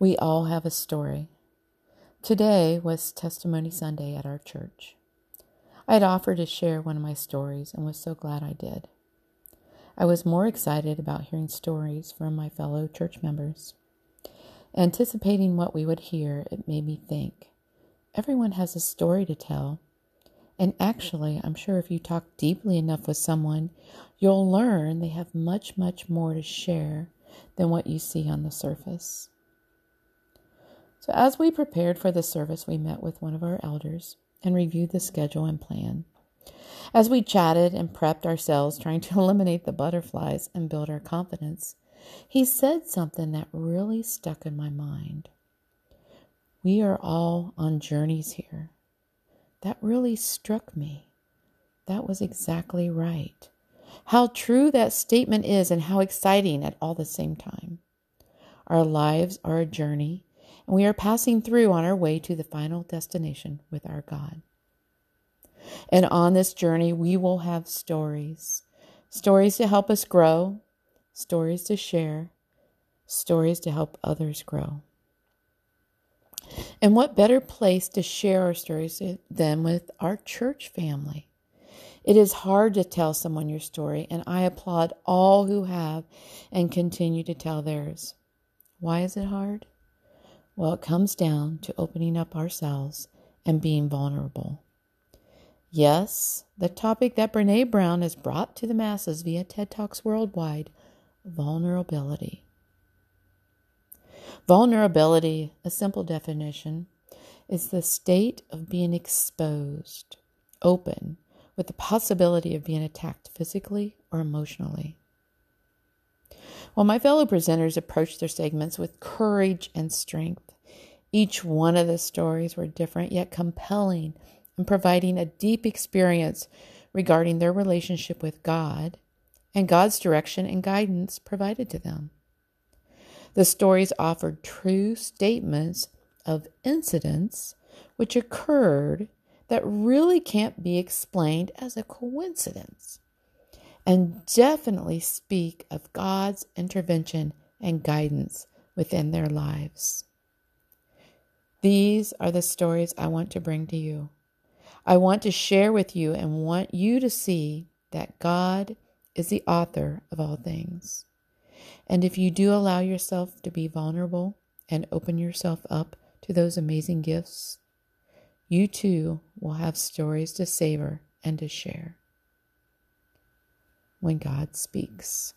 We all have a story. Today was Testimony Sunday at our church. I had offered to share one of my stories and was so glad I did. I was more excited about hearing stories from my fellow church members. Anticipating what we would hear, it made me think everyone has a story to tell. And actually, I'm sure if you talk deeply enough with someone, you'll learn they have much, much more to share than what you see on the surface. So, as we prepared for the service, we met with one of our elders and reviewed the schedule and plan. As we chatted and prepped ourselves, trying to eliminate the butterflies and build our confidence, he said something that really stuck in my mind. We are all on journeys here. That really struck me. That was exactly right. How true that statement is, and how exciting at all the same time. Our lives are a journey, and we are passing through on our way to the final destination with our God. And on this journey, we will have stories stories to help us grow, stories to share, stories to help others grow. And what better place to share our stories than with our church family? It is hard to tell someone your story, and I applaud all who have and continue to tell theirs. Why is it hard? Well, it comes down to opening up ourselves and being vulnerable. Yes, the topic that Brene Brown has brought to the masses via TED Talks Worldwide vulnerability. Vulnerability, a simple definition, is the state of being exposed, open, with the possibility of being attacked physically or emotionally. While my fellow presenters approached their segments with courage and strength, each one of the stories were different yet compelling and providing a deep experience regarding their relationship with God and God's direction and guidance provided to them. The stories offered true statements of incidents which occurred that really can't be explained as a coincidence and definitely speak of God's intervention and guidance within their lives. These are the stories I want to bring to you. I want to share with you and want you to see that God is the author of all things. And if you do allow yourself to be vulnerable and open yourself up to those amazing gifts, you too will have stories to savor and to share when God speaks.